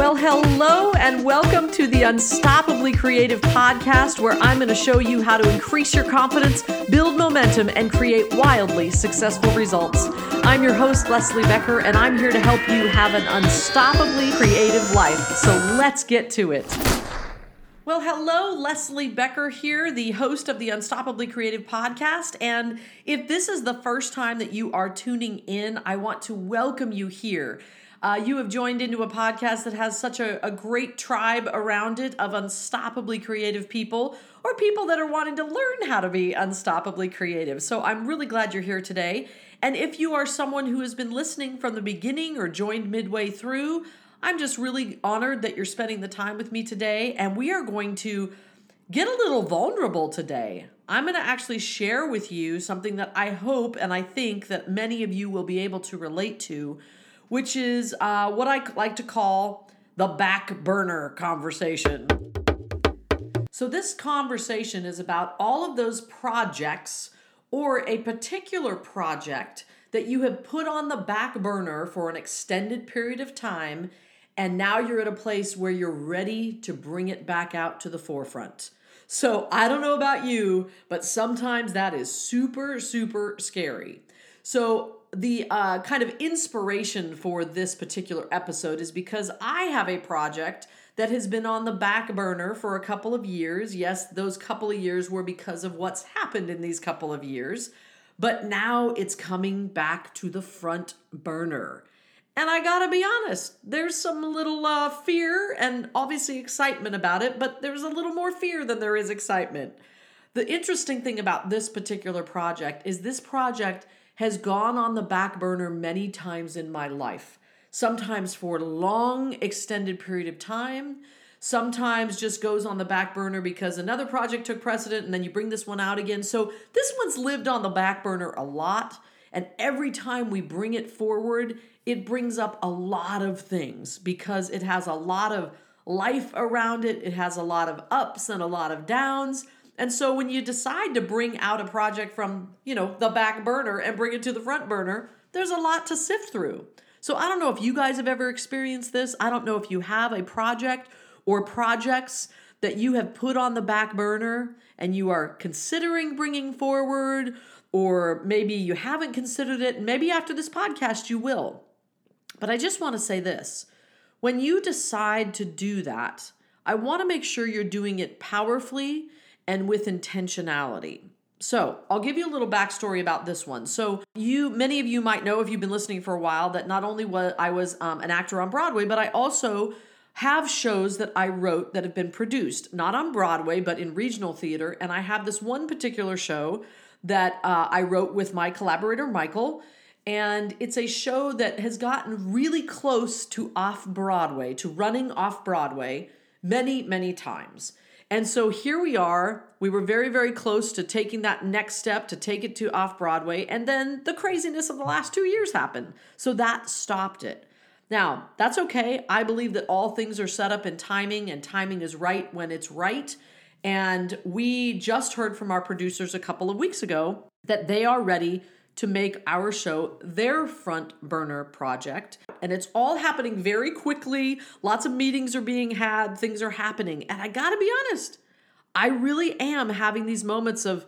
Well, hello and welcome to the Unstoppably Creative podcast, where I'm going to show you how to increase your confidence, build momentum, and create wildly successful results. I'm your host, Leslie Becker, and I'm here to help you have an unstoppably creative life. So let's get to it. Well, hello, Leslie Becker here, the host of the Unstoppably Creative podcast. And if this is the first time that you are tuning in, I want to welcome you here. Uh, you have joined into a podcast that has such a, a great tribe around it of unstoppably creative people or people that are wanting to learn how to be unstoppably creative. So I'm really glad you're here today. And if you are someone who has been listening from the beginning or joined midway through, I'm just really honored that you're spending the time with me today. And we are going to get a little vulnerable today. I'm going to actually share with you something that I hope and I think that many of you will be able to relate to which is uh, what I like to call the back burner conversation. So, this conversation is about all of those projects or a particular project that you have put on the back burner for an extended period of time, and now you're at a place where you're ready to bring it back out to the forefront. So, I don't know about you, but sometimes that is super, super scary. So, the uh, kind of inspiration for this particular episode is because I have a project that has been on the back burner for a couple of years. Yes, those couple of years were because of what's happened in these couple of years, but now it's coming back to the front burner. And I gotta be honest, there's some little uh, fear and obviously excitement about it, but there's a little more fear than there is excitement. The interesting thing about this particular project is this project has gone on the back burner many times in my life. Sometimes for a long, extended period of time. Sometimes just goes on the back burner because another project took precedent and then you bring this one out again. So this one's lived on the back burner a lot. And every time we bring it forward, it brings up a lot of things because it has a lot of life around it. It has a lot of ups and a lot of downs. And so when you decide to bring out a project from, you know, the back burner and bring it to the front burner, there's a lot to sift through. So I don't know if you guys have ever experienced this. I don't know if you have a project or projects that you have put on the back burner and you are considering bringing forward, or maybe you haven't considered it, maybe after this podcast you will. But I just want to say this when you decide to do that, I want to make sure you're doing it powerfully and with intentionality. So, I'll give you a little backstory about this one. So, you, many of you might know if you've been listening for a while that not only was I was um, an actor on Broadway, but I also have shows that I wrote that have been produced, not on Broadway, but in regional theater. And I have this one particular show that uh, I wrote with my collaborator, Michael. And it's a show that has gotten really close to off Broadway, to running off Broadway many, many times. And so here we are. We were very, very close to taking that next step to take it to off Broadway. And then the craziness of the last two years happened. So that stopped it. Now, that's okay. I believe that all things are set up in timing, and timing is right when it's right. And we just heard from our producers a couple of weeks ago that they are ready to make our show their front burner project. And it's all happening very quickly. Lots of meetings are being had, things are happening. And I gotta be honest, I really am having these moments of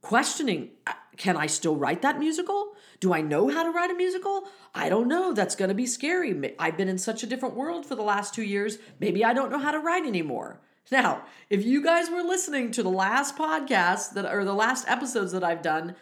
questioning can I still write that musical? Do I know how to write a musical? I don't know. That's to be scary. I've been in such a different world for the last two years. Maybe I don't know how to write anymore. Now, if you guys were listening to the last podcast that or the last episodes that I've done,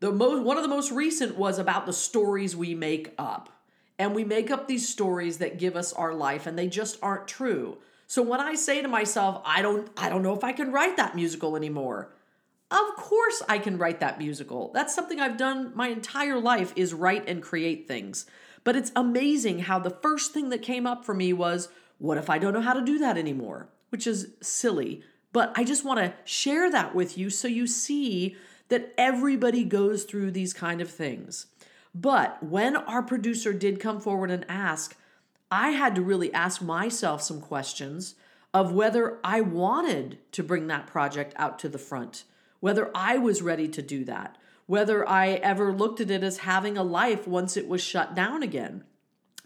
the most one of the most recent was about the stories we make up. And we make up these stories that give us our life and they just aren't true. So when I say to myself, I don't I don't know if I can write that musical anymore. Of course I can write that musical. That's something I've done my entire life is write and create things. But it's amazing how the first thing that came up for me was, what if I don't know how to do that anymore? Which is silly. But I just want to share that with you so you see that everybody goes through these kind of things. But when our producer did come forward and ask, I had to really ask myself some questions of whether I wanted to bring that project out to the front, whether I was ready to do that, whether I ever looked at it as having a life once it was shut down again.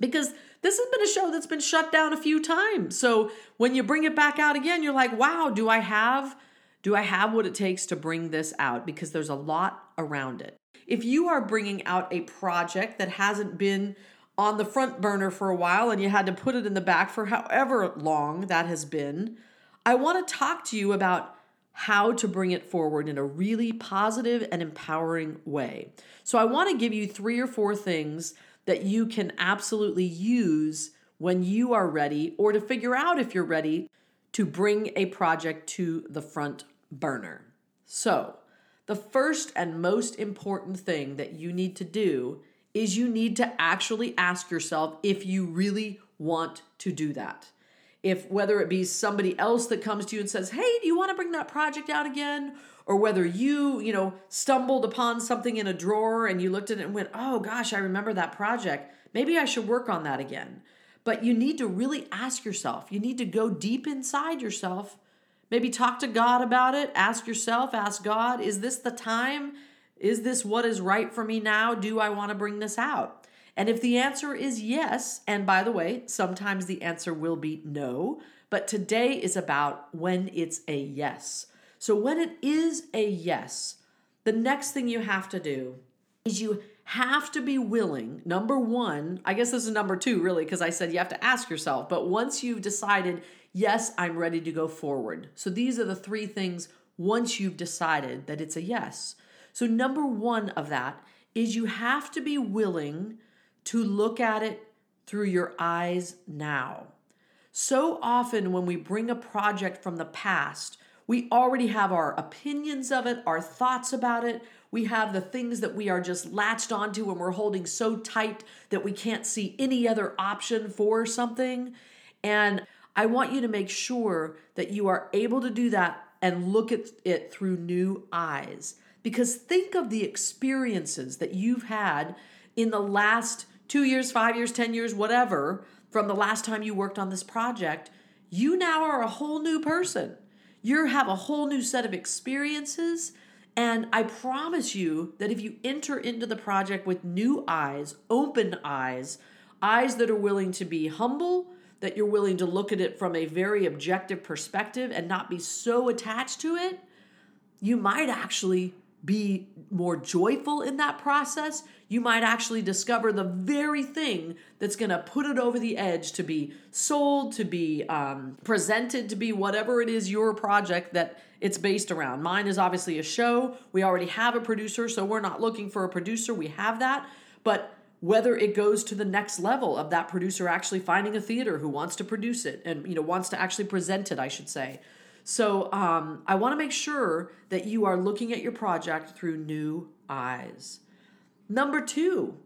because this has been a show that's been shut down a few times. So when you bring it back out again, you're like, wow, do I have do I have what it takes to bring this out? Because there's a lot around it. If you are bringing out a project that hasn't been on the front burner for a while and you had to put it in the back for however long that has been, I want to talk to you about how to bring it forward in a really positive and empowering way. So, I want to give you three or four things that you can absolutely use when you are ready or to figure out if you're ready to bring a project to the front burner. So, the first and most important thing that you need to do is you need to actually ask yourself if you really want to do that. If whether it be somebody else that comes to you and says, "Hey, do you want to bring that project out again?" or whether you, you know, stumbled upon something in a drawer and you looked at it and went, "Oh gosh, I remember that project. Maybe I should work on that again." But you need to really ask yourself. You need to go deep inside yourself Maybe talk to God about it. Ask yourself, ask God, is this the time? Is this what is right for me now? Do I want to bring this out? And if the answer is yes, and by the way, sometimes the answer will be no, but today is about when it's a yes. So when it is a yes, the next thing you have to do is you have to be willing. Number one, I guess this is number two, really, because I said you have to ask yourself, but once you've decided yes, I'm ready to go forward. So these are the three things once you've decided that it's a yes. So, number one of that is you have to be willing to look at it through your eyes now. So often, when we bring a project from the past, we already have our opinions of it, our thoughts about it. We have the things that we are just latched onto and we're holding so tight that we can't see any other option for something. And I want you to make sure that you are able to do that and look at it through new eyes. Because think of the experiences that you've had in the last two years, five years, 10 years, whatever, from the last time you worked on this project. You now are a whole new person. You have a whole new set of experiences. And I promise you that if you enter into the project with new eyes, open eyes, eyes that are willing to be humble, that you're willing to look at it from a very objective perspective and not be so attached to it, you might actually be more joyful in that process. You might actually discover the very thing that's going to put it over the edge to be sold, to be um, presented, to be whatever it is your project that it's based around. Mine is obviously a show. We already have a producer, so we're not looking for a producer. We have that. But whether it goes to the next level of that producer actually finding a theater who wants to produce it and you know wants to actually present it i should say so um, i want to make sure that you are looking at your project through new eyes number two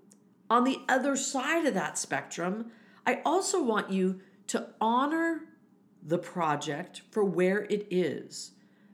on the other side of that spectrum i also want you to honor the project for where it is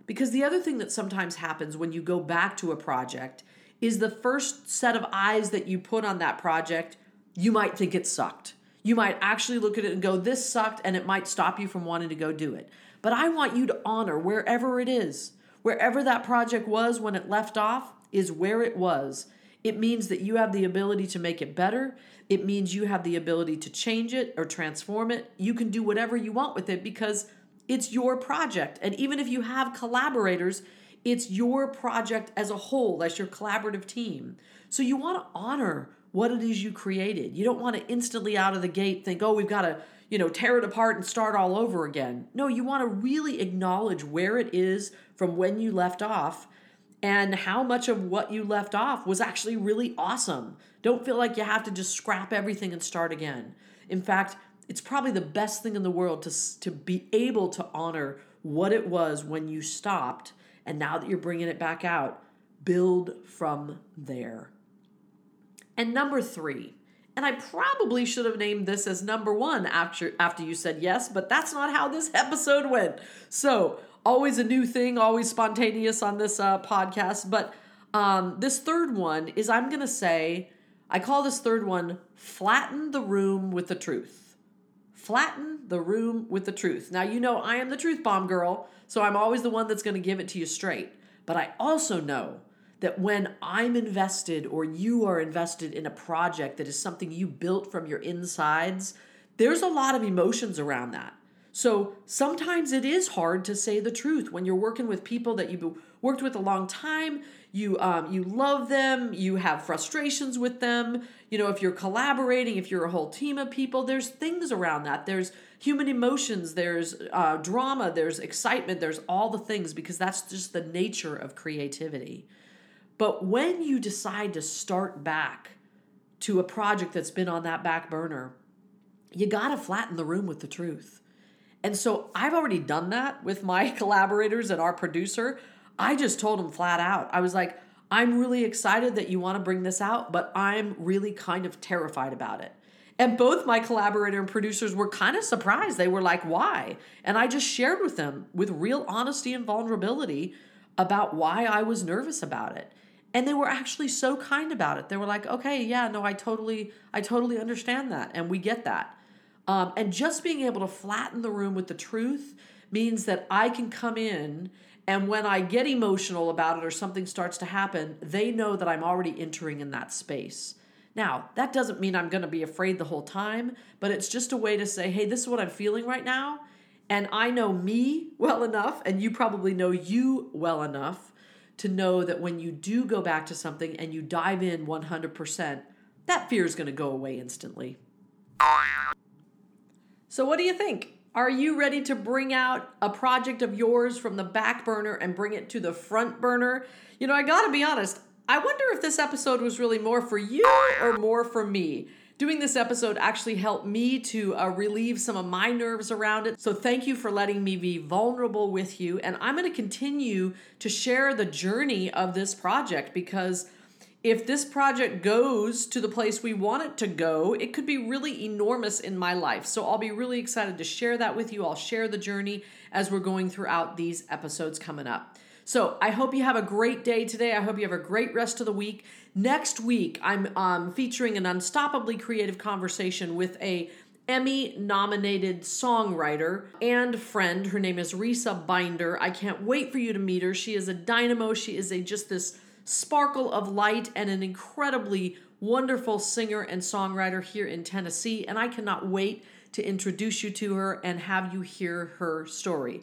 because the other thing that sometimes happens when you go back to a project is the first set of eyes that you put on that project, you might think it sucked. You might actually look at it and go, this sucked, and it might stop you from wanting to go do it. But I want you to honor wherever it is, wherever that project was when it left off, is where it was. It means that you have the ability to make it better. It means you have the ability to change it or transform it. You can do whatever you want with it because it's your project. And even if you have collaborators, it's your project as a whole, as your collaborative team. So you want to honor what it is you created. You don't want to instantly out of the gate think, oh, we've got to, you know, tear it apart and start all over again. No, you want to really acknowledge where it is from when you left off and how much of what you left off was actually really awesome. Don't feel like you have to just scrap everything and start again. In fact, it's probably the best thing in the world to, to be able to honor what it was when you stopped and now that you're bringing it back out, build from there. And number three, and I probably should have named this as number one after after you said yes, but that's not how this episode went. So always a new thing, always spontaneous on this uh, podcast. But um, this third one is I'm gonna say I call this third one flatten the room with the truth. Flatten the room with the truth. Now you know I am the truth bomb girl. So I'm always the one that's going to give it to you straight. But I also know that when I'm invested or you are invested in a project that is something you built from your insides, there's a lot of emotions around that. So sometimes it is hard to say the truth when you're working with people that you've worked with a long time. You um, you love them. You have frustrations with them. You know, if you're collaborating, if you're a whole team of people, there's things around that. There's human emotions. There's uh, drama. There's excitement. There's all the things because that's just the nature of creativity. But when you decide to start back to a project that's been on that back burner, you got to flatten the room with the truth. And so I've already done that with my collaborators and our producer. I just told them flat out. I was like, I'm really excited that you want to bring this out, but I'm really kind of terrified about it. And both my collaborator and producers were kind of surprised. They were like, why? And I just shared with them with real honesty and vulnerability about why I was nervous about it. And they were actually so kind about it. They were like, okay, yeah, no, I totally, I totally understand that. And we get that. Um, and just being able to flatten the room with the truth means that I can come in and when I get emotional about it or something starts to happen, they know that I'm already entering in that space. Now, that doesn't mean I'm going to be afraid the whole time, but it's just a way to say, hey, this is what I'm feeling right now. And I know me well enough, and you probably know you well enough to know that when you do go back to something and you dive in 100%, that fear is going to go away instantly. So, what do you think? Are you ready to bring out a project of yours from the back burner and bring it to the front burner? You know, I gotta be honest, I wonder if this episode was really more for you or more for me. Doing this episode actually helped me to uh, relieve some of my nerves around it. So, thank you for letting me be vulnerable with you. And I'm to continue to share the journey of this project because if this project goes to the place we want it to go, it could be really enormous in my life. So I'll be really excited to share that with you. I'll share the journey as we're going throughout these episodes coming up. So I hope you have a great day today. I hope you have a great rest of the week. Next week, I'm um, featuring an unstoppably creative conversation with a Emmy nominated songwriter and friend. Her name is Risa Binder. I can't wait for you to meet her. She is a dynamo. She is a just this sparkle of light and an incredibly wonderful singer and songwriter here in Tennessee. And I cannot wait to introduce you to her and have you hear her story.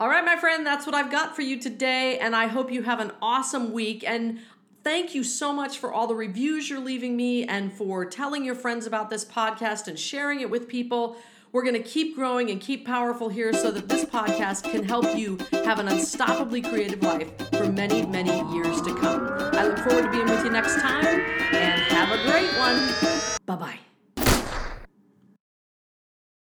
All right, my friend, that's what I've got for you today. And I hope you have an awesome week. And thank you so much for all the reviews you're leaving me and for telling your friends about this podcast and sharing it with people. We're going to keep growing and keep powerful here so that this podcast can help you have an unstoppably creative life for many, many years to come. I look forward to being with you next time and have a great one. Bye bye.